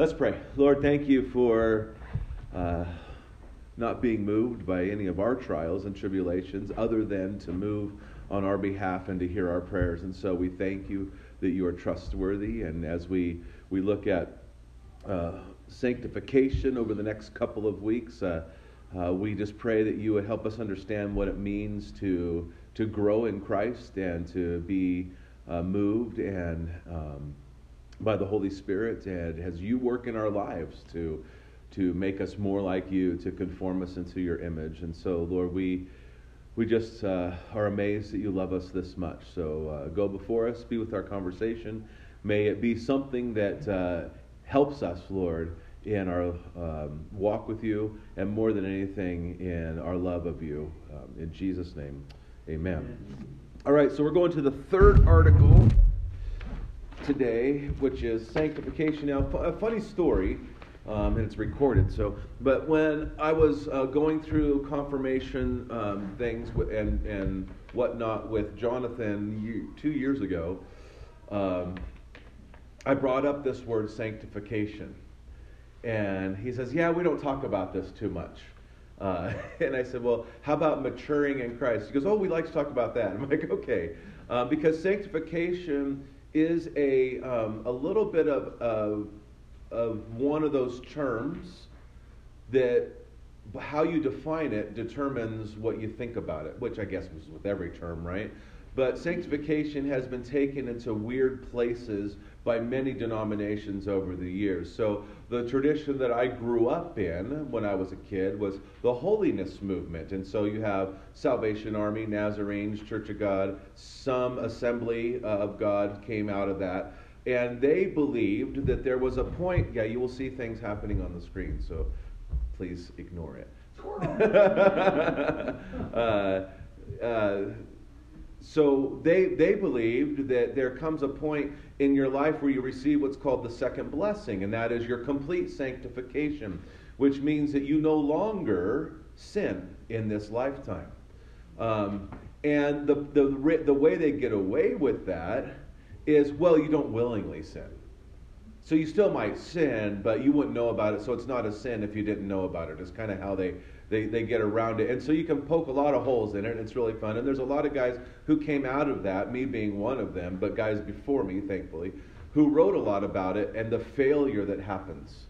Let's pray. Lord, thank you for uh, not being moved by any of our trials and tribulations other than to move on our behalf and to hear our prayers. And so we thank you that you are trustworthy. And as we, we look at uh, sanctification over the next couple of weeks, uh, uh, we just pray that you would help us understand what it means to, to grow in Christ and to be uh, moved and um, by the Holy Spirit and as you work in our lives to to make us more like you, to conform us into your image. And so, Lord, we we just uh, are amazed that you love us this much. So uh, go before us, be with our conversation. May it be something that uh, helps us, Lord, in our um, walk with you, and more than anything, in our love of you. Um, in Jesus' name, amen. amen. All right, so we're going to the third article today, which is sanctification. Now, a funny story, um, and it's recorded. So, but when I was uh, going through confirmation um, things and and whatnot with Jonathan two years ago, um, I brought up this word sanctification, and he says, "Yeah, we don't talk about this too much." Uh, and I said, Well, how about maturing in Christ? He goes, Oh, we like to talk about that. I'm like, Okay. Uh, because sanctification is a, um, a little bit of, of, of one of those terms that how you define it determines what you think about it, which I guess was with every term, right? But sanctification has been taken into weird places by many denominations over the years. So the tradition that I grew up in when I was a kid was the holiness movement. And so you have Salvation Army, Nazarenes, Church of God, some assembly uh, of God came out of that. And they believed that there was a point, yeah, you will see things happening on the screen, so please ignore it. uh, uh, so they, they believed that there comes a point in your life where you receive what's called the second blessing, and that is your complete sanctification, which means that you no longer sin in this lifetime. Um, and the, the, the way they get away with that is well, you don't willingly sin. So you still might sin, but you wouldn't know about it, so it's not a sin if you didn't know about it. It's kind of how they, they, they get around it. And so you can poke a lot of holes in it, and it's really fun. And there's a lot of guys who came out of that, me being one of them, but guys before me, thankfully, who wrote a lot about it and the failure that happens.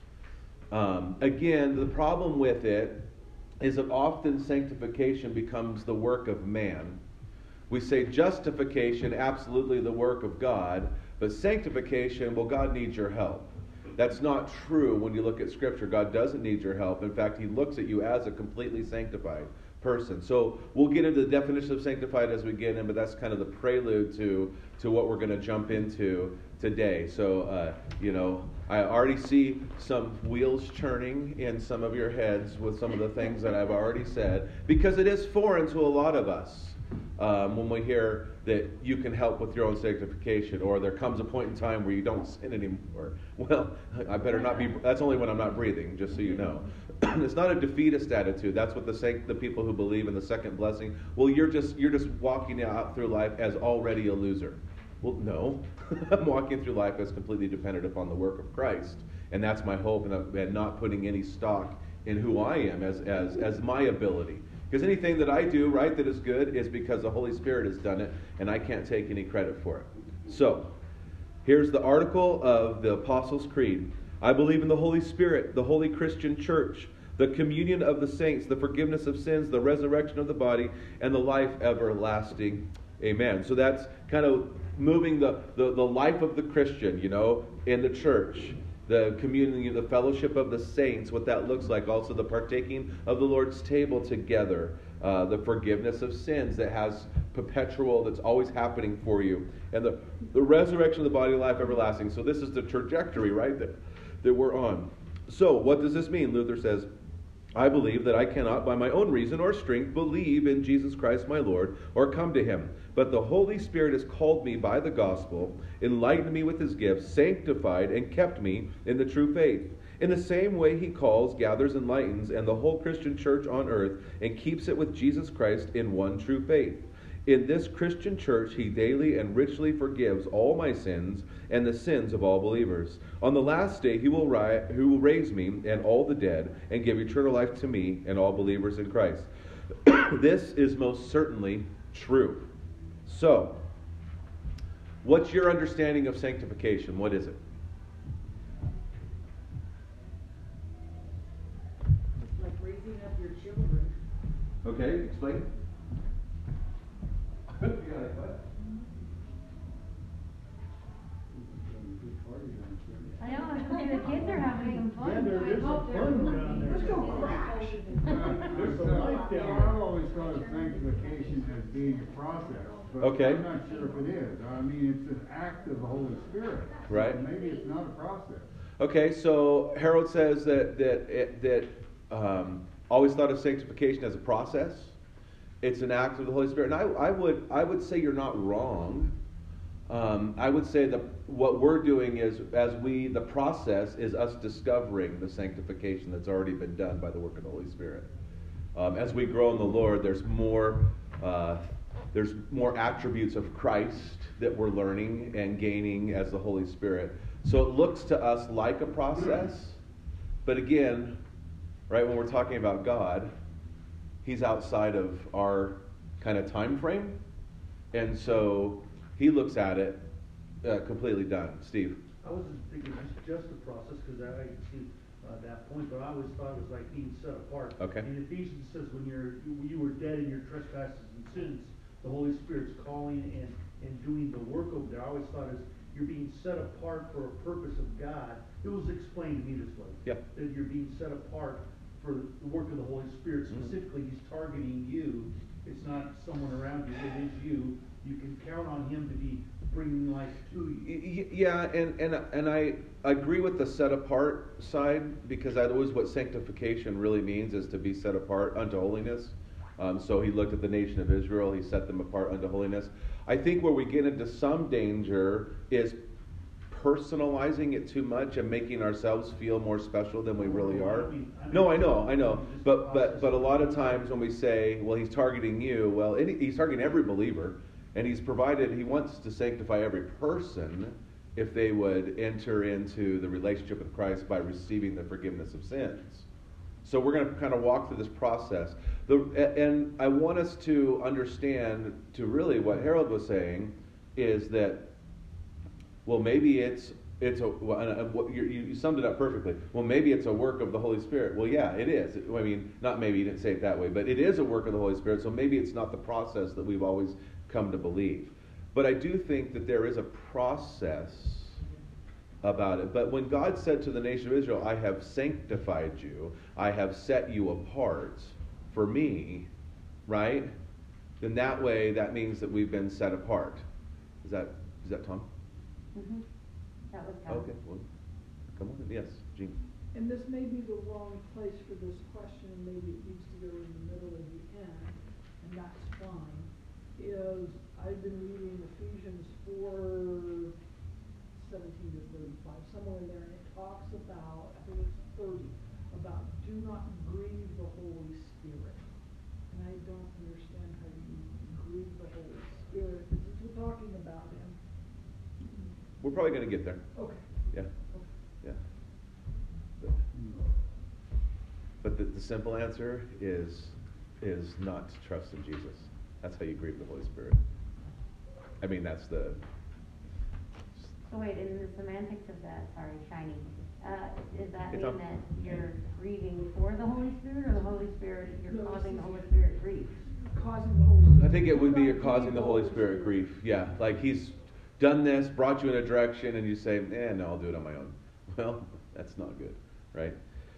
Um, again, the problem with it is that often sanctification becomes the work of man. We say justification, absolutely the work of God, but sanctification, well, God needs your help. That's not true when you look at Scripture. God doesn't need your help. In fact, He looks at you as a completely sanctified person. So we'll get into the definition of sanctified as we get in, but that's kind of the prelude to, to what we're going to jump into today. So, uh, you know, I already see some wheels churning in some of your heads with some of the things that I've already said, because it is foreign to a lot of us um, when we hear that you can help with your own sanctification, or there comes a point in time where you don't sin anymore. Well, I better not be. That's only when I'm not breathing, just so you know. it's not a defeatist attitude. That's what the the people who believe in the second blessing. Well, you're just you're just walking out through life as already a loser. Well, no, I'm walking through life as completely dependent upon the work of Christ, and that's my hope, and, and not putting any stock in who I am as as as my ability. Because anything that I do, right, that is good, is because the Holy Spirit has done it, and I can't take any credit for it. So, here's the article of the Apostles' Creed I believe in the Holy Spirit, the holy Christian church, the communion of the saints, the forgiveness of sins, the resurrection of the body, and the life everlasting. Amen. So that's kind of moving the, the, the life of the Christian, you know, in the church the community, the fellowship of the saints, what that looks like, also the partaking of the Lord's table together, uh, the forgiveness of sins that has perpetual, that's always happening for you, and the, the resurrection of the body, life everlasting. So this is the trajectory, right, that, that we're on. So what does this mean? Luther says, I believe that I cannot, by my own reason or strength, believe in Jesus Christ my Lord or come to him. But the Holy Spirit has called me by the gospel, enlightened me with his gifts, sanctified, and kept me in the true faith. In the same way, he calls, gathers, enlightens, and the whole Christian church on earth, and keeps it with Jesus Christ in one true faith. In this Christian church, he daily and richly forgives all my sins and the sins of all believers. On the last day, he will, ri- he will raise me and all the dead and give eternal life to me and all believers in Christ. this is most certainly true. So, what's your understanding of sanctification? What is it? like raising up your children. Okay, explain. I know, it's like the kids are having some fun. Yeah, there is some fun down there. Let's go crash. There's some life down there. I've always thought of sanctification as being a process, but Okay. I'm not sure if it is. I mean, it's an act of the Holy Spirit. So Right. Maybe it's not a process. Okay, so Harold says that that that um, always thought of sanctification as a process. It's an act of the Holy Spirit, and I, I would I would say you're not wrong. Um, I would say that what we're doing is as we the process is us discovering the sanctification that's already been done by the work of the Holy Spirit. Um, as we grow in the Lord, there's more uh, there's more attributes of Christ that we're learning and gaining as the Holy Spirit. So it looks to us like a process, but again, right when we're talking about God, He's outside of our kind of time frame, and so He looks at it uh, completely done. Steve. I wasn't thinking just the process, because I, can see, uh, that point, but I always thought it was like being set apart. Okay. In Ephesians says, when you're, you, were dead in your trespasses and sins, the Holy Spirit's calling and, and doing the work over there. I always thought as you're being set apart for a purpose of God. It was explained to me this way. Yep. That you're being set apart for the work of the Holy Spirit. Mhm. Specifically, He's targeting you. It's not someone around you, it is you. You can count on Him to be bringing life to you. Yeah, and, and, and I agree with the set apart side because that was what sanctification really means is to be set apart unto holiness. Um, so he looked at the nation of Israel, he set them apart unto holiness. I think where we get into some danger is personalizing it too much and making ourselves feel more special than we really are. I mean- No, I know, I know. But, but, but a lot of times when we say, well, he's targeting you, well, any, he's targeting every believer, and he's provided, he wants to sanctify every person if they would enter into the relationship with Christ by receiving the forgiveness of sins. So we're going to kind of walk through this process. The, and I want us to understand, to really what Harold was saying, is that well, maybe it's it's a you, you summed it up perfectly. Well, maybe it's a work of the Holy Spirit. Well, yeah, it is. I mean, not maybe you didn't say it that way, but it is a work of the Holy Spirit. So maybe it's not the process that we've always come to believe. But I do think that there is a process about it. But when God said to the nation of Israel, "I have sanctified you, I have set you apart for me," right? Then that way, that means that we've been set apart. Is that is that Tom? Mhm. That was Tom. Okay, well, come on, yes, Gene. And this may be the wrong place for this question, maybe it needs to go in the middle of the end, and that's fine. Is, I've been reading Ephesians four seventeen to thirty-five, somewhere in there, and it talks about, I think it's thirty, about do not grieve the Holy Spirit. And I don't understand how you grieve the Holy Spirit, because we're talking about him. We're probably going to get there. Okay, Yeah, okay. yeah. But, but the, the simple answer is is not to trust in Jesus. That's how you grieve the Holy Spirit. I mean, that's the. So wait, in the semantics of that, sorry, shiny, uh, does that Hey, mean Tom. that you're grieving for the Holy Spirit or the Holy Spirit, you're No, causing the Holy Spirit grief? Causing the Holy Spirit. I think it would be you're causing the Holy Spirit grief. Yeah, like he's done this, brought you in a direction, and you say, "Eh, no, I'll do it on my own." Well, that's not good, right?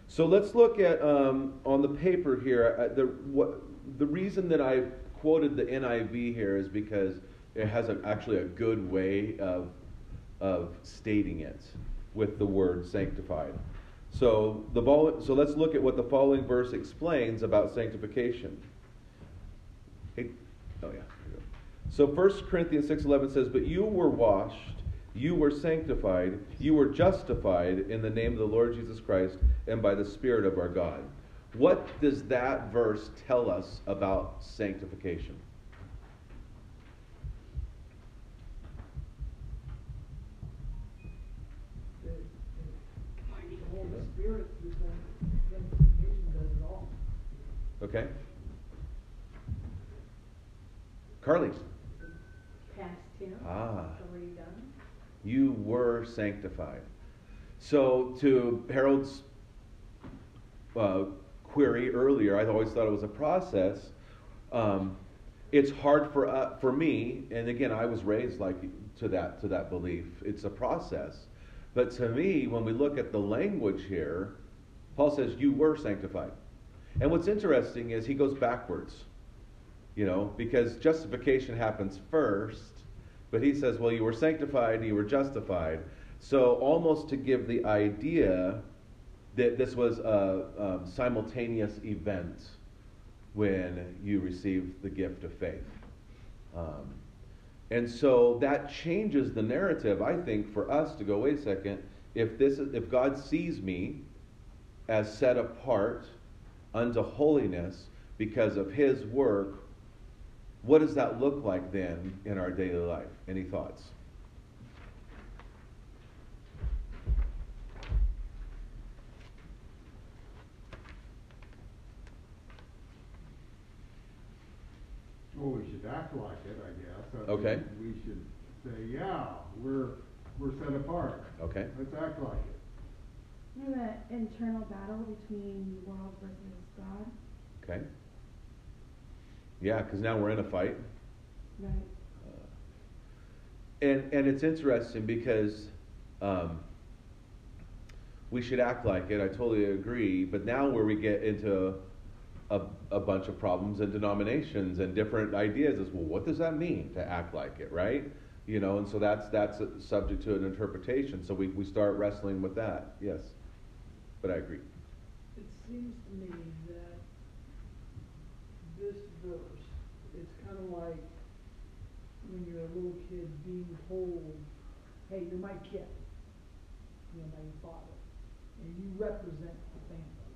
So let's look at um, on the paper here. Uh, the what the reason that I quoted the NIV here is because it has a, actually a good way of of stating it with the word sanctified. So the so let's look at what the following verse explains about sanctification. Oh yeah. So 1 Corinthians 6:11 says, "But you were washed, you were sanctified, you were justified in the name of the Lord Jesus Christ and by the Spirit of our God." What does that verse tell us about sanctification? Okay. Carly. Ah. You were sanctified. So, to Harold's uh, query earlier, I always thought it was a process. Um, it's hard for uh, for me, and again, I was raised like to that to that belief. It's a process, but to me, when we look at the language here, Paul says you were sanctified, and what's interesting is he goes backwards. You know, because justification happens first, but he says, well, you were sanctified, you were justified. So almost to give the idea that this was a um, simultaneous event when you received the gift of faith. Um, and so that changes the narrative, I think, for us to go, wait a second, if this is, if God sees me as set apart unto holiness because of his work, what does that look like then in our daily life? Any thoughts? Well, we should act like it, I guess. I Okay. We should say, yeah, we're, we're set apart. Okay. Let's act like it. You know that internal battle between the world versus God, Okay. Yeah, because now we're in a fight. right? And, and it's interesting because um, we should act like it. I totally agree. But now, where we get into a, a bunch of problems and denominations and different ideas is, well, what does that mean to act like it, right? You know, and so that's that's subject to an interpretation. So we, we start wrestling with that. Yes, but I agree. It seems to me that this verse, it's kind of like when you're a little kid being told, hey, you're my kid, you know, by your father, and you represent the family.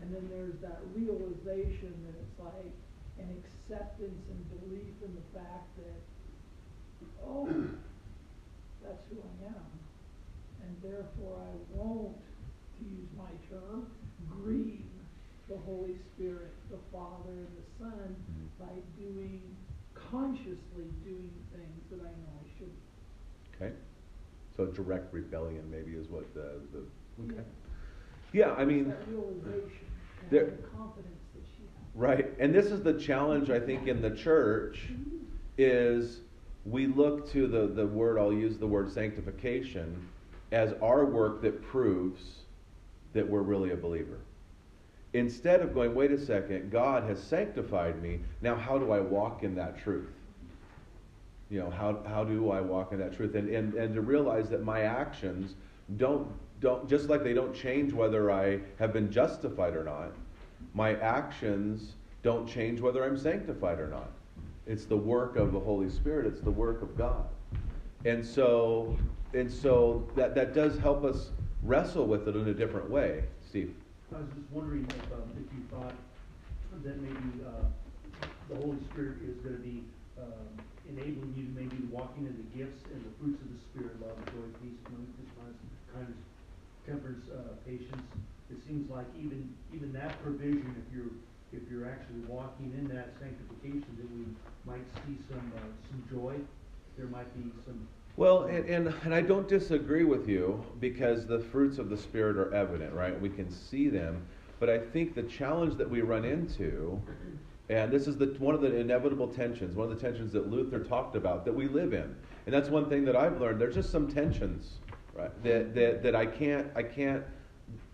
And then there's that realization that it's like an acceptance and belief in the fact that, oh, that's who I am. And therefore I won't, to use my term, the Holy Spirit, the Father and the Son mm-hmm. by doing, consciously doing things that I know I shouldn't. Okay. So direct rebellion maybe is what the, the okay. Yeah. Yeah, I mean. That realization and there- the confidence that she has. Right. And this is the challenge, I think, in the church mm-hmm. is we look to the, the word, I'll use the word sanctification, as our work that proves that we're really a believer. Instead of going, wait a second, God has sanctified me. Now, how do I walk in that truth? You know, how, how do I walk in that truth? And, and, and to realize that my actions don't, don't, just like they don't change whether I have been justified or not, my actions don't change whether I'm sanctified or not. It's the work of the Holy Spirit, it's the work of God. And so, and so that, that does help us wrestle with it in a different way. Steve. I was just wondering if, um, if you thought that maybe, uh, the Holy Spirit is gonna be, um, enabling you to maybe walking in the gifts and the fruits of the Spirit, love, joy, peace, meekness, kindness, temperance, uh, patience. It seems like even, even that provision, if you're, if you're actually walking in that sanctification, that we might see some, uh, some joy. There might be some Well, and, and, and I don't disagree with you because the fruits of the Spirit are evident, right? We can see them. But I think the challenge that we run into, and this is the, one of the inevitable tensions, one of the tensions that Luther talked about that we live in. And that's one thing that I've learned. There's just some tensions, right? That, that, that I can't, I can't,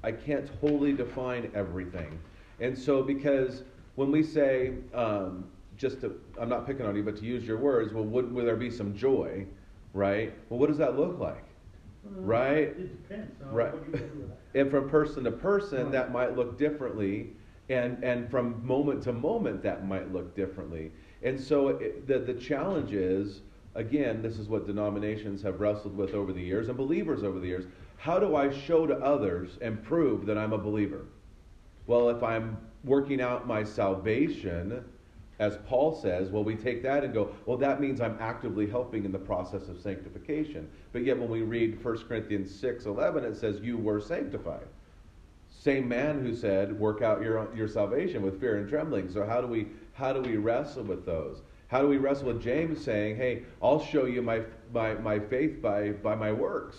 I can't totally define everything. And so because when we say, um, just to, I'm not picking on you, but to use your words, well, would, would there be some joy? right? Well, what does that look like? Uh, Right? It depends on Right. what you that. And from person to person, Right. that might look differently, and and from moment to moment, that might look differently. And so it, the the challenge is, again, this is what denominations have wrestled with over the years, and believers over the years. How do I show to others and prove that I'm a believer? Well, if I'm working out my salvation, as Paul says, well, we take that and go, well, that means I'm actively helping in the process of sanctification. But yet, when we read 1 Corinthians 6 11, it says, You were sanctified. same man who said, "Work out your your salvation with fear and trembling." So how do we how do we wrestle with those? How do we wrestle with James saying, "Hey, I'll show you my my, my faith by by my works."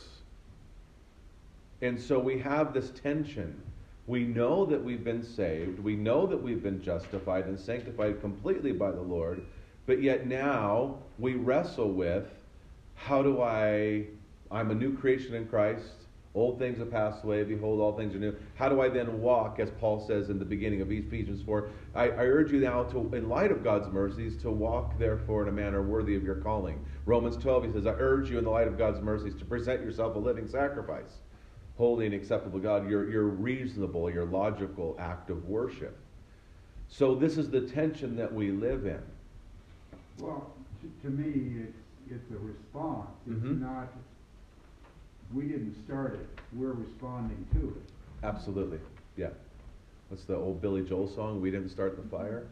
And so we have this tension. We know that we've been saved. We know that we've been justified and sanctified completely by the Lord. But yet now we wrestle with how do I, I'm a new creation in Christ. Old things have passed away. Behold, all things are new. How do I then walk, as Paul says in the beginning of Ephesians 4? I, I urge you now, to, in light of God's mercies, to walk therefore in a manner worthy of your calling. Romans 12, he says, I urge you in the light of God's mercies to present yourself a living sacrifice, holy and acceptable God, your, your reasonable, your logical act of worship. So this is the tension that we live in. Well, to, to me, it's, it's a response. It's Mhm. not, we didn't start it, we're responding to it. Absolutely, yeah. That's the old Billy Joel song? We didn't start the fire,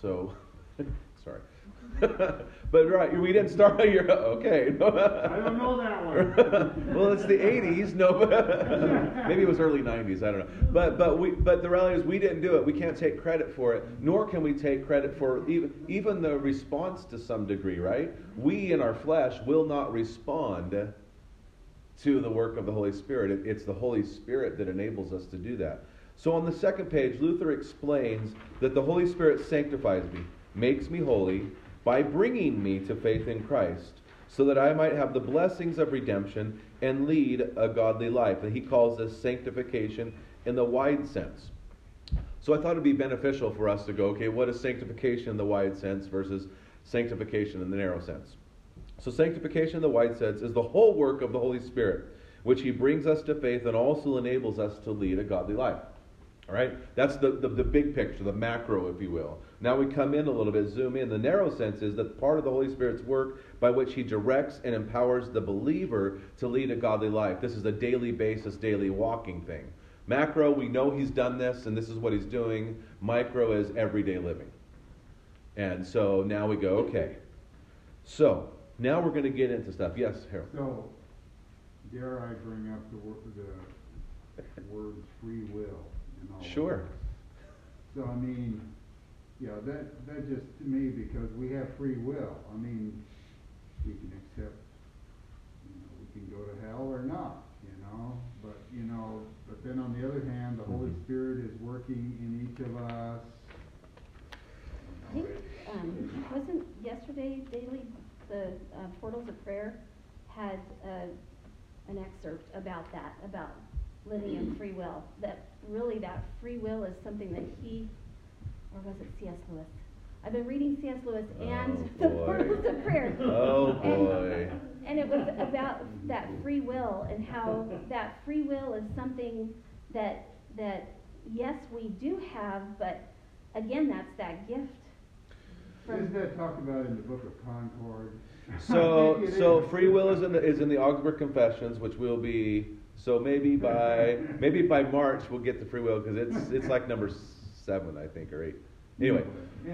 so sorry. but right, we didn't start. You're okay. I don't know that one. well, it's the '80s. No, maybe it was early '90s. I don't know. But but we but the reality is we didn't do it. We can't take credit for it, nor can we take credit for even even the response to some degree. Right? We in our flesh will not respond to the work of the Holy Spirit. It, it's the Holy Spirit that enables us to do that. So on the second page, Luther explains that the Holy Spirit sanctifies me, makes me holy, by bringing me to faith in Christ, so that I might have the blessings of redemption and lead a godly life. And he calls this sanctification in the wide sense. So I thought it'd be beneficial for us to go, okay, what is sanctification in the wide sense versus sanctification in the narrow sense? So, sanctification in the wide sense is the whole work of the Holy Spirit, which He brings us to faith and also enables us to lead a godly life. All right? That's the, the, the, big picture, the macro, if you will. Now we come in a little bit, zoom in. The narrow sense is that part of the Holy Spirit's work by which He directs and empowers the believer to lead a godly life. This is a daily basis, daily walking thing. Macro, we know He's done this and this is what He's doing. Micro is everyday living. And so now we go, okay. So, now we're going to get into stuff. Yes, Harold. So, dare I bring up the, wor- the words free will and all Sure. that? So, I mean, yeah, that, that just to me, because we have free will, I mean, we can accept, you know, we can go to hell or not, you know, but, you know, but then on the other hand, the Holy Mhm. Spirit is working in each of us. I think, um, wasn't yesterday daily, the uh, Portals of Prayer had, uh, an excerpt about that, about living in free will. That really that free will is something that he, or was it C.S. Lewis? I've been reading C.S. Lewis oh, and Oh, the boy. Portals of Prayer. Oh, And- boy. And it was about that free will and how that free will is something that, that, yes, we do have, but again, that's that gift. from- Isn't that talked about in the Book of Concord? So, I think it so is. free will is in the is in the Augsburg Confessions, which will be so maybe by maybe by March we'll get the free will because it's it's like number seven I think or eight. Anyway,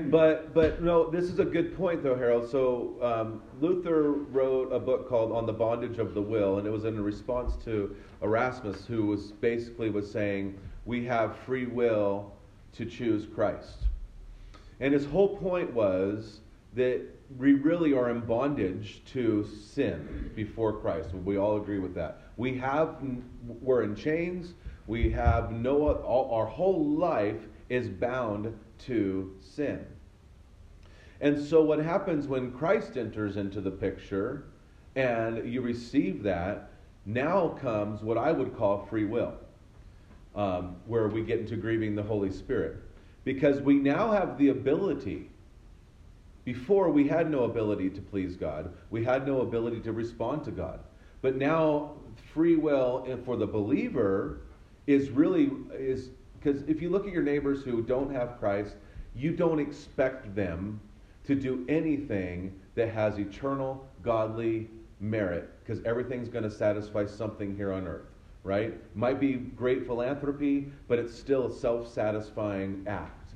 but but no, this is a good point though, Harold. So um, Luther wrote a book called On the Bondage of the Will, and it was in response to Erasmus, who was basically was saying we have free will to choose Christ. And his whole point was that we really are in bondage to sin before Christ. We all agree with that. We have, we're in chains. We have no, all, our whole life is bound to sin. And so what happens when Christ enters into the picture and you receive that, now comes what I would call free will, um, where we get into grieving the Holy Spirit. Because we now have the ability. Before, we had no ability to please God, we had no ability to respond to God. But now, free will and for the believer is really is because if you look at your neighbors who don't have Christ, you don't expect them to do anything that has eternal godly merit because everything's going to satisfy something here on earth, right? Might be great philanthropy, but it's still a self satisfying act.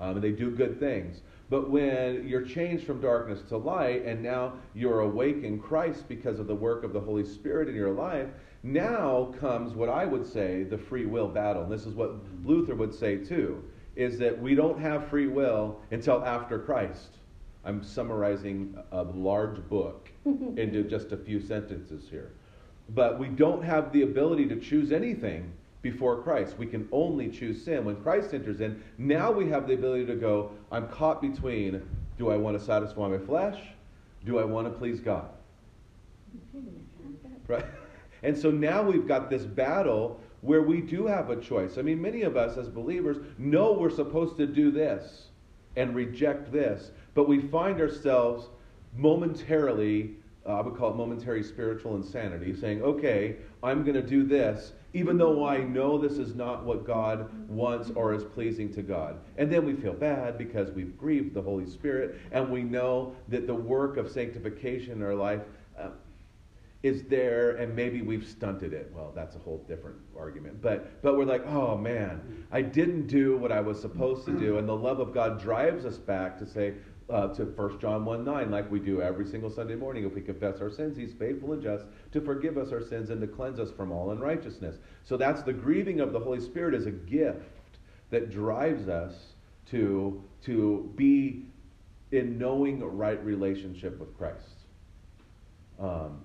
Um, and they do good things. But when you're changed from darkness to light and now you're awake in Christ because of the work of the Holy Spirit in your life, Now comes what I would say the free will battle. And this is what Luther would say too, is that we don't have free will until after Christ. I'm summarizing a large book into just a few sentences here. But we don't have the ability to choose anything before Christ. We can only choose sin. When Christ enters in, now we have the ability to go, I'm caught between do I want to satisfy my flesh? Do I want to please God? Right? And so now we've got this battle where we do have a choice. I mean, many of us as believers know we're supposed to do this and reject this, but we find ourselves momentarily, uh, I would call it momentary spiritual insanity, saying, okay, I'm going to do this, even though I know this is not what God wants or is pleasing to God. And then we feel bad because we've grieved the Holy Spirit, and we know that the work of sanctification in our life. Uh, is there and maybe we've stunted it well that's a whole different argument but but we're like oh man i didn't do what i was supposed to do and the love of god drives us back to say uh, to 1 john 1 9 like we do every single sunday morning if we confess our sins he's faithful and just to forgive us our sins and to cleanse us from all unrighteousness so that's the grieving of the holy spirit as a gift that drives us to to be in knowing right relationship with christ um,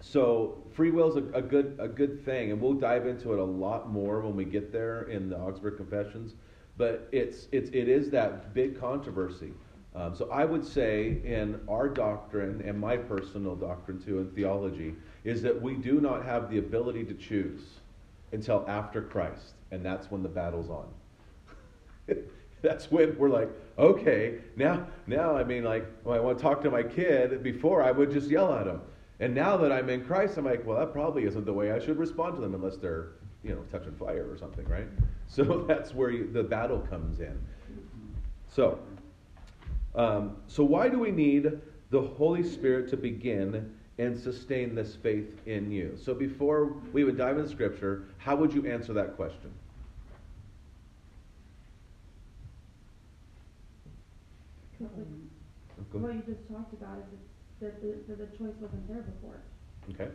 so free will is a, a, good a good thing, and we'll dive into it a lot more when we get there in the Augsburg Confessions. But it's it's it is that big controversy. Um, so I would say in our doctrine and my personal doctrine too in theology is that we do not have the ability to choose until after Christ, and that's when the battle's on. that's when we're like, okay, now now I mean like when I want to talk to my kid before I would just yell at him and now that I'm in Christ, I'm like, well, that probably isn't the way I should respond to them unless they're, you know, touching fire or something, right? So that's where you, the battle comes in. So, um, so why do we need the Holy Spirit to begin and sustain this faith in you? So before we would dive into Scripture, how would you answer that question? What you just talked about is that the, that the choice wasn't there before. Okay.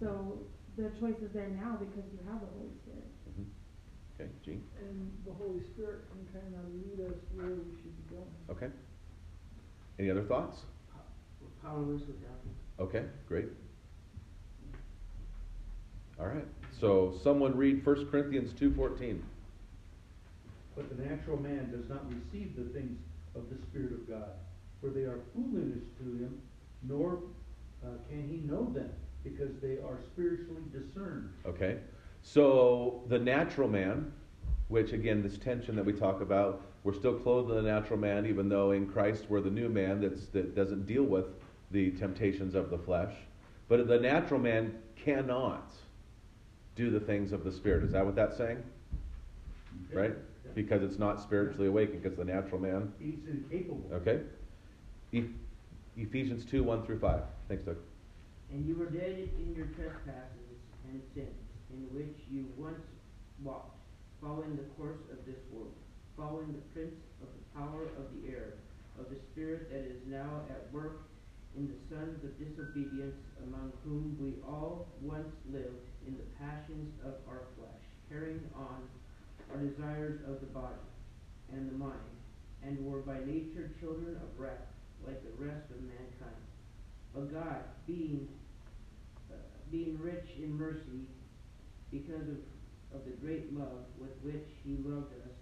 So the choice is there now because you have the Holy Spirit. Mm-hmm. Okay, Gene. And the Holy Spirit can kind of lead us where we should be going. Okay. Any other thoughts? Powerless without him. Okay, great. All right. So someone read 1 Corinthians 2:14. But the natural man does not receive the things of the Spirit of God, for they are foolishness to him, nor uh, can he know them, because they are spiritually discerned. Okay. So the natural man, which again, this tension that we talk about, we're still clothed in the natural man, even though in Christ we're the new man that's, that doesn't deal with the temptations of the flesh. But the natural man cannot do the things of the Spirit. Is that what that's saying? Right? Because it's not spiritually awakened, because the natural man. He's incapable. Okay. E- Ephesians 2 1 through 5. Thanks, Doug. And you were dead in your trespasses and sins, in which you once walked, following the course of this world, following the prince of the power of the air, of the spirit that is now at work in the sons of disobedience, among whom we all once lived in the passions of our flesh, carrying on our desires of the body and the mind, and were by nature children of wrath, like the rest of mankind. But God, being uh, being rich in mercy, because of, of the great love with which He loved us,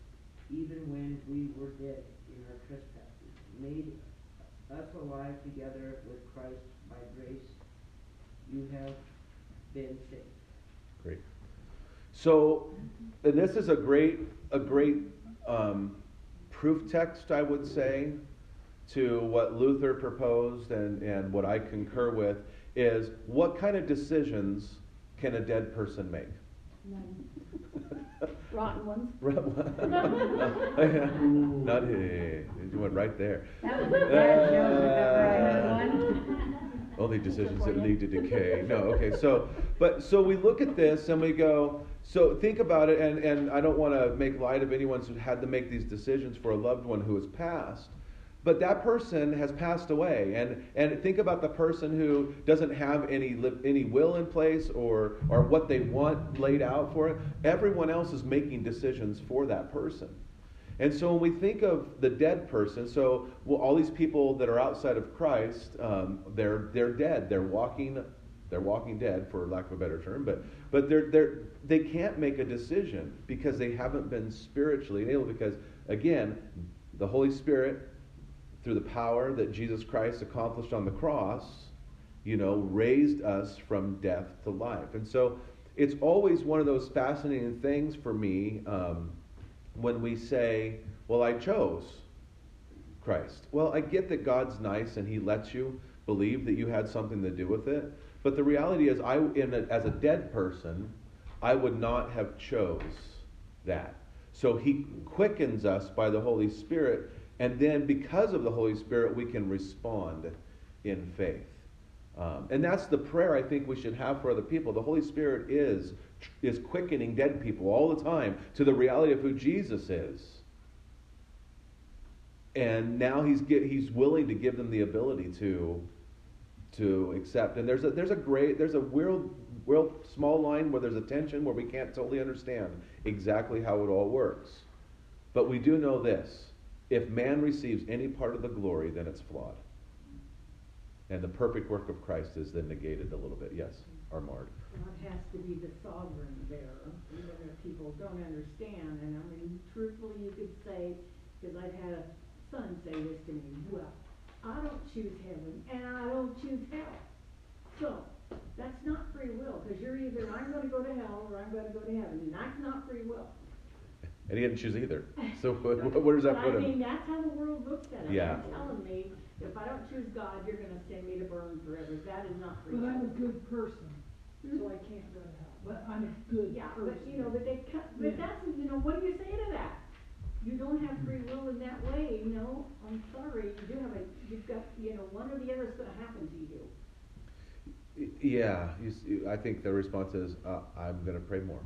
even when we were dead in our trespasses, made us alive together with Christ by grace. You have been saved. Great. So, and this is a great, a great um, proof text, I would say, to what Luther proposed and, and what I concur with is what kind of decisions can a dead person make? None. Rotten ones. Not hey, you went right there. That was, that shows if ever I Uh, one. Only decisions that lead to decay. No, okay. So, but so we look at this and we go. So think about it, and and I don't want to make light of anyone who had to make these decisions for a loved one who has passed, but that person has passed away. And and think about the person who doesn't have any li- any will in place or or what they want laid out for it. Everyone else is making decisions for that person. And so when we think of the dead person so well, all these people that are outside of christ um, they're they're dead. They're walking they're walking dead for lack of a better term. But but they're they're they can't make a decision because they haven't been spiritually enabled because again the holy spirit through the power that Jesus Christ accomplished on the cross, you know, raised us from death to life. And so it's always one of those fascinating things for me um, when we say, well, I chose Christ. Well, I get that God's nice and He lets you believe that you had something to do with it. But the reality is, I, a, as a dead person, I would not have chose that. So He quickens us by the Holy Spirit and then, because of the Holy Spirit, we can respond in faith. Um, and that's the prayer I think we should have for other people. The Holy Spirit is, is quickening dead people all the time to the reality of who Jesus is. And now he's, get, he's willing to give them the ability to, to accept. And there's a, there's a great, there's a real, real small line where there's a tension where we can't totally understand exactly how it all works. But we do know this if man receives any part of the glory, then it's flawed. And the perfect work of Christ is then negated a little bit. Yes, or marred. God has to be the sovereign there, even if people don't understand. And I mean, truthfully, you could say, because I've had a son say this to me, well, I don't choose heaven and I don't choose hell. So, that's not free will, because you're either, I'm going to go to hell or I'm going to go to heaven, and that's not free will. And he didn't choose either. So where does that put him? I mean, that's how the world looks at it. Yeah. They're telling me, if I don't choose God, you're gonna send me to burn forever. That is not free But I'm a good person, hmm? so I can't go to hell, but I'm a good Yeah, person. but, you know, but they cut, but Yeah. that's, you know, what do you say to that? You don't have free will in that way, you know? I'm sorry, you do have a, you've got, you know, one or the other is gonna happen to you. Yeah, you, see, I think the response is, uh, I'm going to pray more.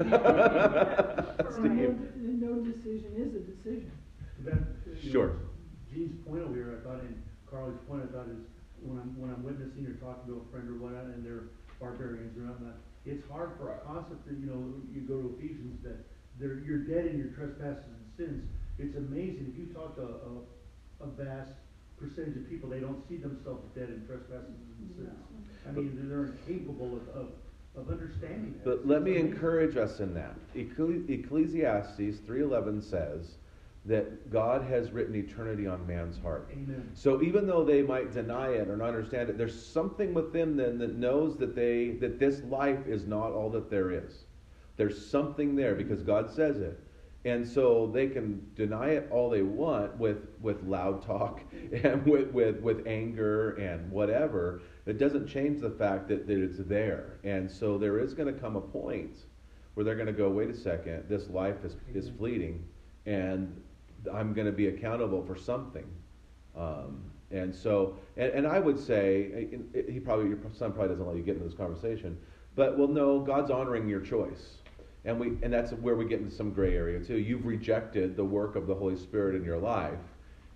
No, no decision is a decision. That, you know, Sure. Gene's point over here, I thought, and Carly's point, I thought is, when I'm, when I'm witnessing or talking to a friend or whatnot, and they're barbarians or whatnot, it's hard for a concept that, you know, you go to Ephesians, that they're, you're dead in your trespasses and sins. It's amazing, if you talk to a, a vast percentage of people, they don't see themselves dead in trespasses and sins. I mean, they're incapable of, of, of understanding that. But let me encourage us in that. Ecclesi- Ecclesiastes 3:11 says that God has written eternity on man's heart. Amen. So even though they might deny it or not understand it, there's something within them that knows that they that this life is not all that there is. There's something there because God says it. And so they can deny it all they want with, with loud talk and with, with, with anger and whatever. It doesn't change the fact that, that it's there. And so there is going to come a point where they're going to go, wait a second, this life is, is fleeting and I'm going to be accountable for something. Um, and so, and, and I would say, he probably, your son probably doesn't let you get into this conversation, but well, no, God's honoring your choice. And we, and that's where we get into some gray area too. You've rejected the work of the Holy Spirit in your life.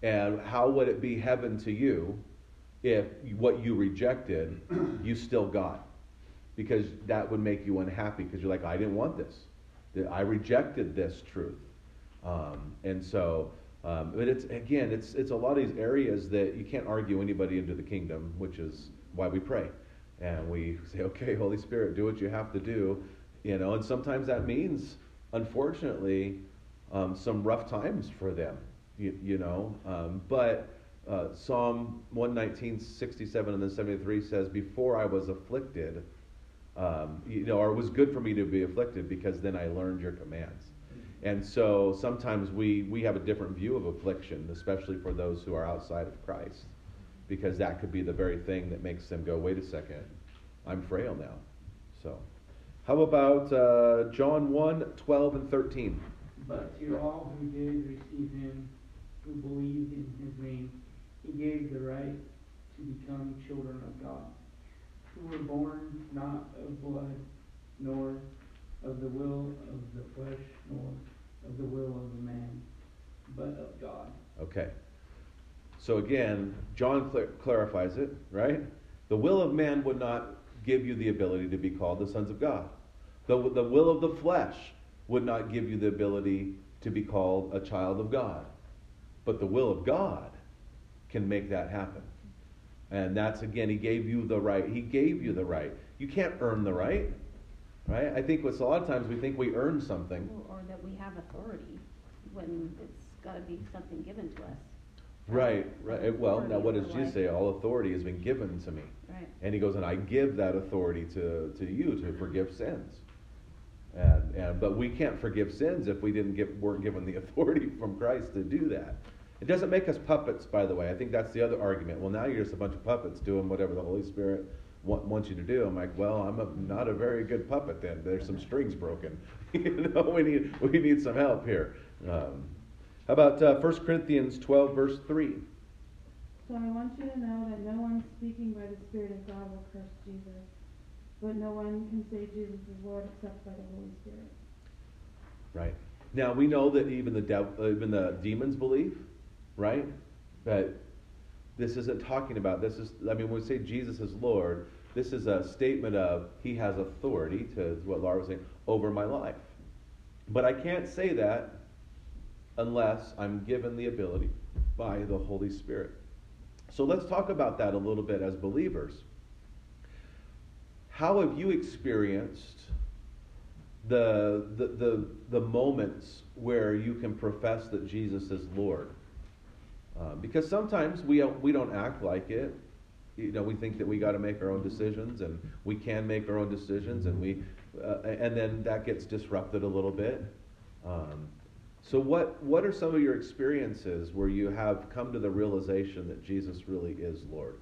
And how would it be heaven to you if what you rejected, you still got? Because that would make you unhappy because you're like, I didn't want this. I rejected this truth. Um, and so, um, but it's again, it's it's a lot of these areas that you can't argue anybody into the kingdom, which is why we pray, and we say, okay, Holy Spirit, do what you have to do, you know. And sometimes that means, unfortunately, um, some rough times for them, you, you know. Um, but uh, Psalm 119, 67, and then 73 says, "Before I was afflicted." Um, you know, or it was good for me to be afflicted because then I learned your commands. And so sometimes we, we have a different view of affliction, especially for those who are outside of Christ, because that could be the very thing that makes them go, wait a second, I'm frail now. So, how about uh, John 1 12 and 13? But to all who did receive him, who believed in his name, he gave the right to become children of God, who were born not of blood, nor of the will of the flesh, nor of the will of the man, but of God. Okay. So again, John cl- clarifies it, right? The will of man would not give you the ability to be called the sons of God. The, the will of the flesh would not give you the ability to be called a child of God. But the will of God can make that happen. And that's again, he gave you the right. He gave you the right. You can't earn the right, right? I think what's a lot of times we think we earn something. Or that we have authority when it's gotta be something given to us. Right, right. Well, now what does Jesus say? All authority has been given to me. Right. And he goes, and I give that authority to, to you to forgive sins. And, and but we can't forgive sins if we didn't get weren't given the authority from Christ to do that. It doesn't make us puppets, by the way. I think that's the other argument. Well, now you're just a bunch of puppets doing whatever the Holy Spirit want, wants you to do. I'm like, well, I'm a, not a very good puppet then. There's some strings broken. you know, we need we need some help here. Um, how about uh, 1 Corinthians 12, verse 3? So I want you to know that no one speaking by the Spirit of God will curse Jesus, but no one can say Jesus is Lord except by the Holy Spirit. Right. Now we know that even the even the demons believe, right? But this isn't talking about this is I mean when we say Jesus is Lord, this is a statement of he has authority to what Laura was saying over my life. But I can't say that unless I'm given the ability by the Holy Spirit. So let's talk about that a little bit as believers. How have you experienced the, the, the, the moments where you can profess that Jesus is Lord? Uh, because sometimes we we don't act like it. You know, we think that we got to make our own decisions, and we can make our own decisions, and we, uh, and then that gets disrupted a little bit. Um, so, what what are some of your experiences where you have come to the realization that Jesus really is Lord?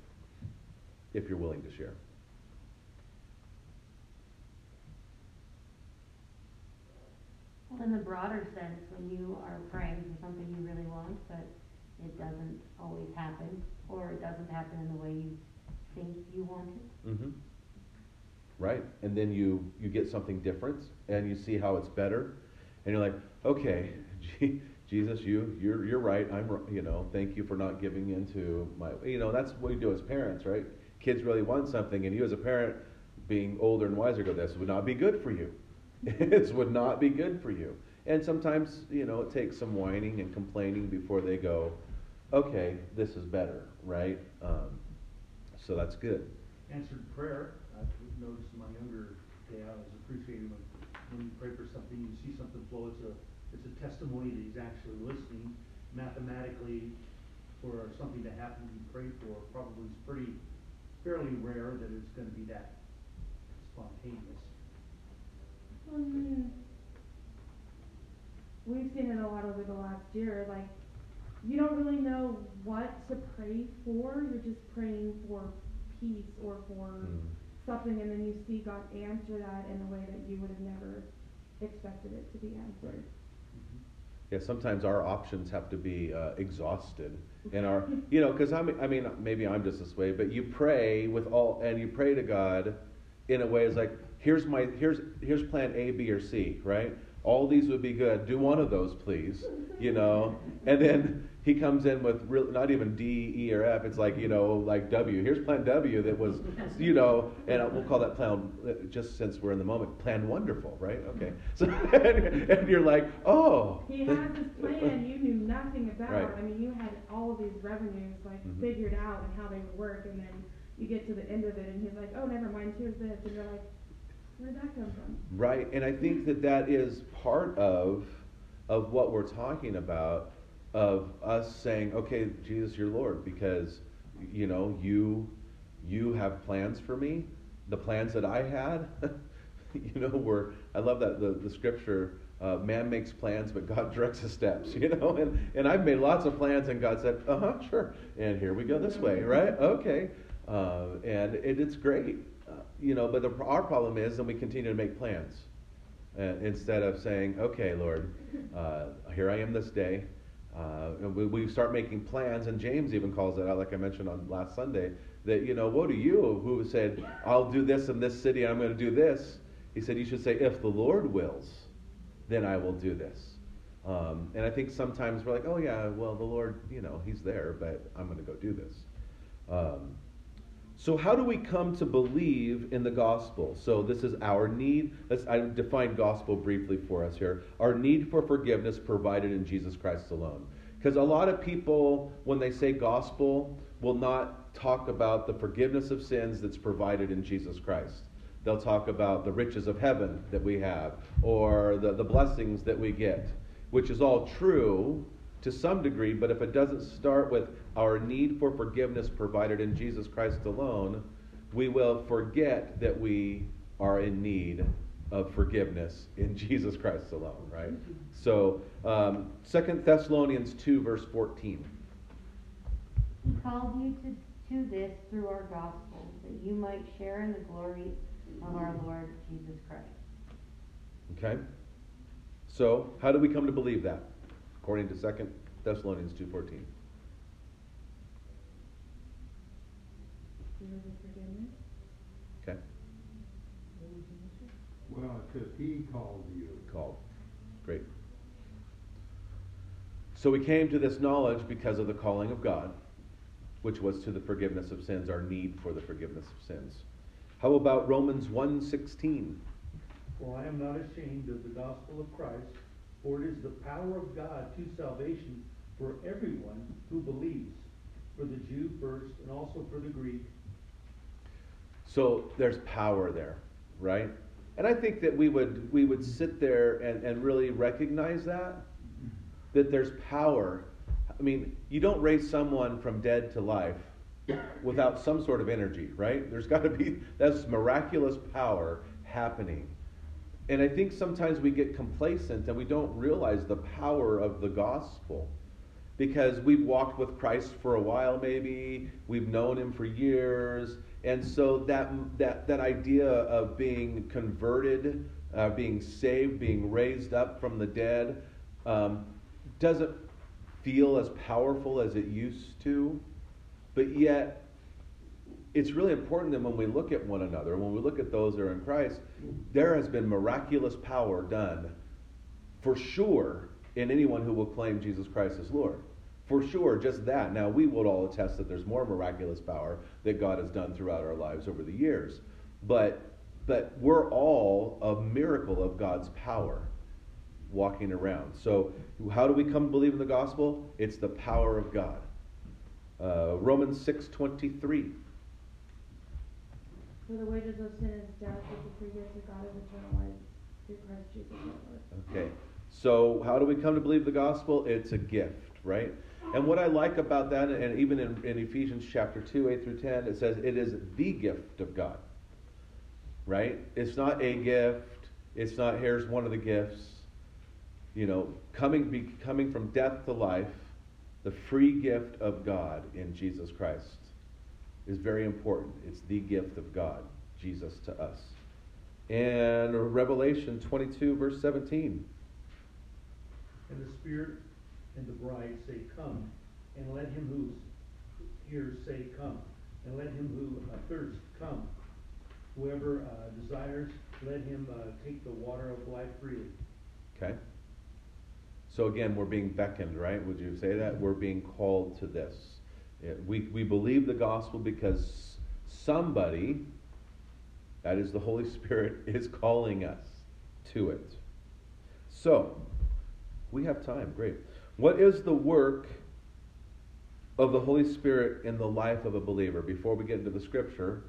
If you're willing to share. Well, in the broader sense, when you are praying for something you really want, but it doesn't always happen, or it doesn't happen in the way you think you want it. Mm-hmm. Right, and then you you get something different, and you see how it's better, and you're like, okay, Jesus, you you're you're right. I'm you know, thank you for not giving into my you know that's what we do as parents, right? Kids really want something, and you as a parent, being older and wiser, go, this would not be good for you. this would not be good for you. And sometimes you know it takes some whining and complaining before they go, okay, this is better, right? Um, so that's good. Answered prayer, I've noticed in my younger day, I was appreciating when, when you pray for something, you see something flow, it's a, it's a testimony that he's actually listening. Mathematically, for something to happen you pray for, probably is pretty, fairly rare that it's gonna be that spontaneous. Mm. We've seen it a lot over the last year. Like, you don't really know what to pray for. You're just praying for peace or for Mm. something, and then you see God answer that in a way that you would have never expected it to be answered. Yeah, sometimes our options have to be uh, exhausted, and our, you know, because I'm, I mean, maybe I'm just this way, but you pray with all, and you pray to God in a way is like, here's my, here's, here's plan A, B, or C, right? All these would be good. Do one of those, please, you know. And then he comes in with real, not even D, E, or F. It's like you know, like W. Here's plan W that was, you know, and we'll call that plan. Just since we're in the moment, plan wonderful, right? Okay. So and, and you're like, oh. He has this plan you knew nothing about. Right. I mean, you had all of these revenues like Mhm. figured out and how they would work, and then you get to the end of it, and he's like, "Oh, never mind. Here's this," and you're like, "Where'd that come from?" Right, and I think that that is part of of what we're talking about of us saying, "Okay, Jesus, you're Lord," because you know you you have plans for me. The plans that I had, you know, were I love that the the scripture. Uh, man makes plans, but God directs his steps. You know, and and I've made lots of plans, and God said, "Uh huh, sure." And here we go this way, right? Okay, uh, and it, it's great. Uh, you know, but the, our problem is, then we continue to make plans. And instead of saying, okay, Lord, uh, here I am this day. Uh, we, we start making plans, and James even calls it out, like I mentioned on last Sunday, that, you know, woe to you who said, I'll do this in this city, I'm going to do this. He said, you should say, if the Lord wills, then I will do this. Um, and I think sometimes we're like, oh yeah, well the Lord, you know, He's there, but I'm going to go do this. Um, so how do we come to believe in the gospel? So this is our need. Let's I define gospel briefly for us here. Our need for forgiveness provided in Jesus Christ alone. Because a lot of people, when they say gospel, will not talk about the forgiveness of sins that's provided in Jesus Christ. They'll talk about the riches of heaven that we have, or the, the blessings that we get, which is all true to some degree, but if it doesn't start with our need for forgiveness provided in Jesus Christ alone, we will forget that we are in need of forgiveness in Jesus Christ alone, right? So, um, 2 Thessalonians 2, verse 14. He called you to, to this through our gospel, that you might share in the glory of our Lord Jesus Christ. Okay? So, how do we come to believe that? According to 2 Thessalonians 2.14. Through the forgiveness. Okay? Well, it says he called you. Called. Great. So we came to this knowledge because of the calling of God, which was to the forgiveness of sins, our need for the forgiveness of sins. How about Romans 1.16? For I am not ashamed of the gospel of Christ, for it is the power of God to salvation for everyone who believes, for the Jew first and also for the Greek. So there's power there, right? And I think that we would we would sit there and, and really recognize that. That there's power. I mean, you don't raise someone from dead to life without some sort of energy, right? There's got to be that's miraculous power happening. And I think sometimes we get complacent and we don't realize the power of the gospel. Because we've walked with Christ for a while maybe, we've known him for years, and so that that that idea of being converted, uh, being saved, being raised up from the dead, um, doesn't feel as powerful as it used to. But yet, it's really important that when we look at one another, when we look at those that are in Christ, there has been miraculous power done for sure in anyone who will claim Jesus Christ as Lord. For sure, just that. Now, we would all attest that there's more miraculous power that God has done throughout our lives over the years. But, but we're all a miracle of God's power walking around. So, how do we come to believe in the gospel? It's the power of God. Uh, Romans 6.23. For the wages of sin is death, but the free gift of God is eternal life through Christ Jesus our Lord. Okay. So, how do we come to believe the gospel? It's a gift, right? And what I like about that, and even in, in Ephesians chapter 2, 8 through 10, it says it is the gift of God, right? It's not a gift. It's not, here's one of the gifts. You know, coming, be, coming from death to life, the free gift of God in Jesus Christ is very important. It's the gift of God, Jesus to us. And Revelation 22, verse 17. And the Spirit and the bride say, Come, and let him who hears say, Come, and let him who uh, thirsts come. Whoever uh, desires, let him uh, take the water of life freely. Okay. So again, we're being beckoned, right? Would you say that? We're being called to this. We, we believe the gospel because somebody, that is the Holy Spirit, is calling us to it. So, we have time. Great. What is the work of the Holy Spirit in the life of a believer? Before we get into the scripture,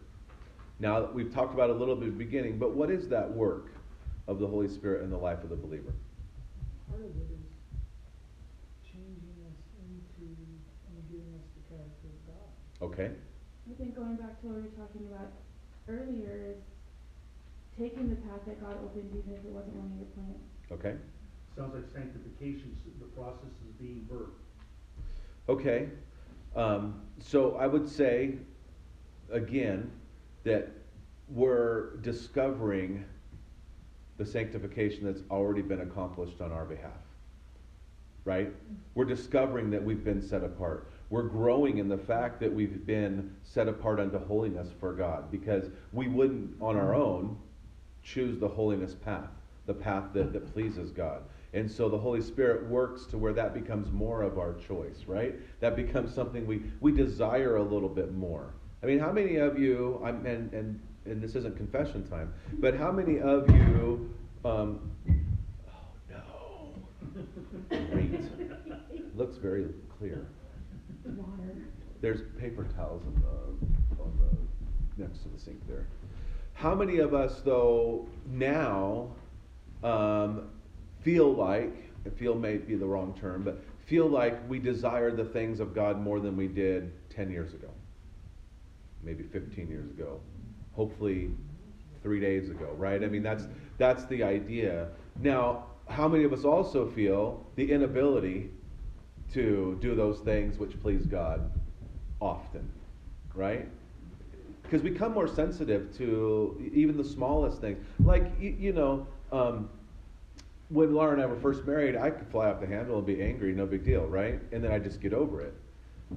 now we've talked about a little bit at the beginning, but what is that work of the Holy Spirit in the life of the believer? Part of it is changing us into and giving us the character of God. Okay. I think going back to what we were talking about earlier is taking the path that God opened even if it wasn't one of your plans. Okay. Sounds like sanctification, the process is being birthed. Okay. Um, so I would say, again, that we're discovering the sanctification that's already been accomplished on our behalf. Right? We're discovering that we've been set apart. We're growing in the fact that we've been set apart unto holiness for God because we wouldn't, on our own, choose the holiness path. the path that, that pleases God. And so the Holy Spirit works to where that becomes more of our choice, right? That becomes something we, we desire a little bit more. I mean, how many of you, I'm, and, and, and this isn't confession time, but how many of you, um, oh no, great, looks very clear. There's paper towels on the, on the, next to the sink there. How many of us, though, now um, feel like, feel may be the wrong term, but feel like we desire the things of God more than we did 10 years ago, maybe 15 years ago, hopefully three days ago, right? I mean, that's, that's the idea. Now, how many of us also feel the inability to do those things which please God often, right? Because we become more sensitive to even the smallest things. Like, you, you know, um, when Laura and I were first married, I could fly off the handle and be angry, no big deal, right? And then I just get over it.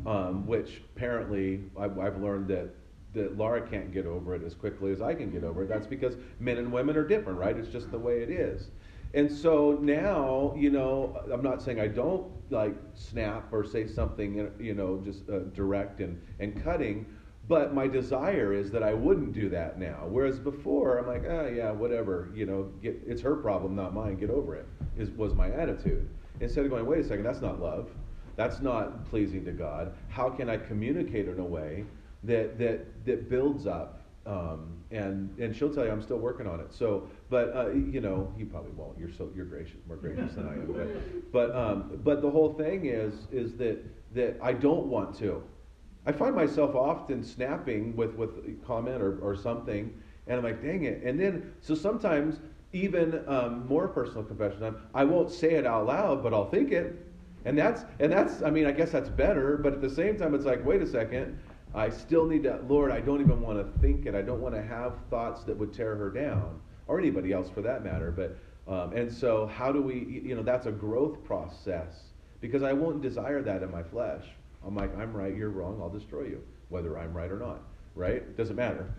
Um, which apparently I've, I've learned that that Laura can't get over it as quickly as I can get over it. That's because men and women are different, right? It's just the way it is. And so now, you know, I'm not saying I don't like snap or say something, you know, just uh, direct and, and cutting, but my desire is that I wouldn't do that now. Whereas before, I'm like, ah, yeah, whatever, you know, get, it's her problem, not mine. Get over it. Is was my attitude. Instead of going, wait a second, that's not love. That's not pleasing to God. How can I communicate in a way that that that builds up? Um, and and she'll tell you I'm still working on it. So, but uh, you know, you probably won't. You're so you're gracious, more gracious than I am. But but um, but the whole thing is is that that I don't want to. I find myself often snapping with, with a comment or, or something, and I'm like, dang it. And then, so sometimes, even um, more personal confession, I'm, I won't say it out loud, but I'll think it. And that's, and that's, I mean, I guess that's better, but at the same time, it's like, wait a second, I still need to, Lord, I don't even want to think it. I don't want to have thoughts that would tear her down, or anybody else for that matter. But, um, and so, how do we, you know, that's a growth process, because I won't desire that in my flesh. I'm like, I'm right, you're wrong, I'll destroy you, whether I'm right or not, right? Doesn't matter.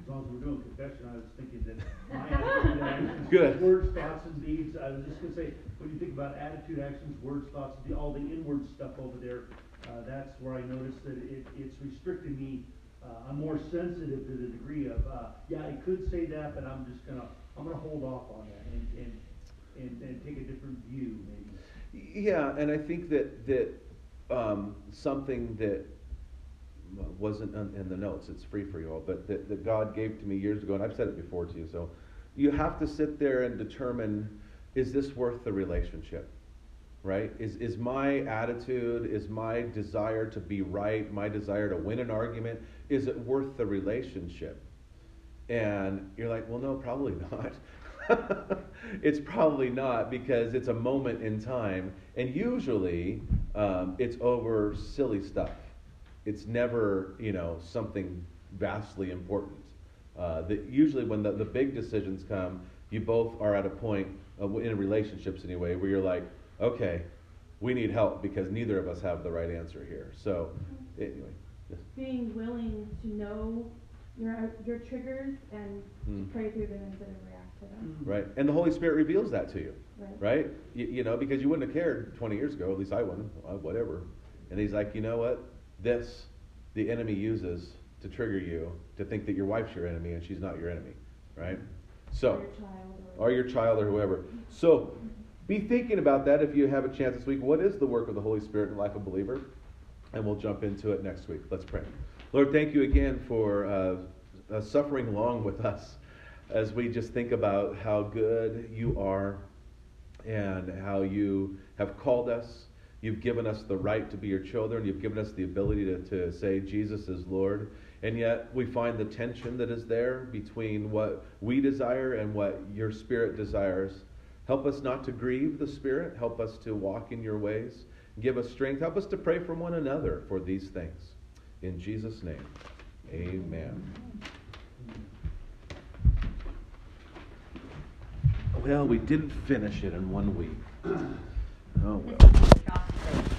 As long as we're doing confession, I was thinking that my attitude, actions, Good. words, thoughts, and deeds. I was just gonna say, when you think about attitude, actions, words, thoughts, the, all the inward stuff over there, uh, that's where I noticed that it, it's restricting me. Uh, I'm more sensitive to the degree of, uh, yeah, I could say that, but I'm just gonna, I'm gonna hold off on that and, and, and, and take a different view, maybe. Yeah, and I think that that um, something that wasn't in the notes, it's free for you all, but that, that God gave to me years ago, and I've said it before to you, so you have to sit there and determine is this worth the relationship? Right? Is, is my attitude, is my desire to be right, my desire to win an argument, is it worth the relationship? And you're like, well, no, probably not. it's probably not because it's a moment in time, and usually um, it's over silly stuff. It's never, you know, something vastly important. Uh, that usually when the, the big decisions come, you both are at a point uh, in relationships anyway where you're like, okay, we need help because neither of us have the right answer here. So, anyway. Yes. Being willing to know your your triggers and Mm. to pray through them instead of react to them. Right. And the Holy Spirit reveals that to you. Right. Right? You, you know, because you wouldn't have cared 20 years ago, at least I wouldn't, uh, whatever. And he's like, you know what? This, the enemy uses to trigger you to think that your wife's your enemy and she's not your enemy. Right? So, Or your child or. or your child or whoever. So, be thinking about that if you have a chance this week. What is the work of the Holy Spirit in the life of a believer? And we'll jump into it next week. Let's pray. Lord, thank you again for uh, uh, suffering long with us as we just think about how good you are and how you have called us. You've given us the right to be your children. You've given us the ability to, to say Jesus is Lord. And yet we find the tension that is there between what we desire and what your Spirit desires. Help us not to grieve the Spirit. Help us to walk in your ways. Give us strength. Help us to pray for one another for these things. In Jesus' name, amen. Well, we didn't finish it in one week. Oh well.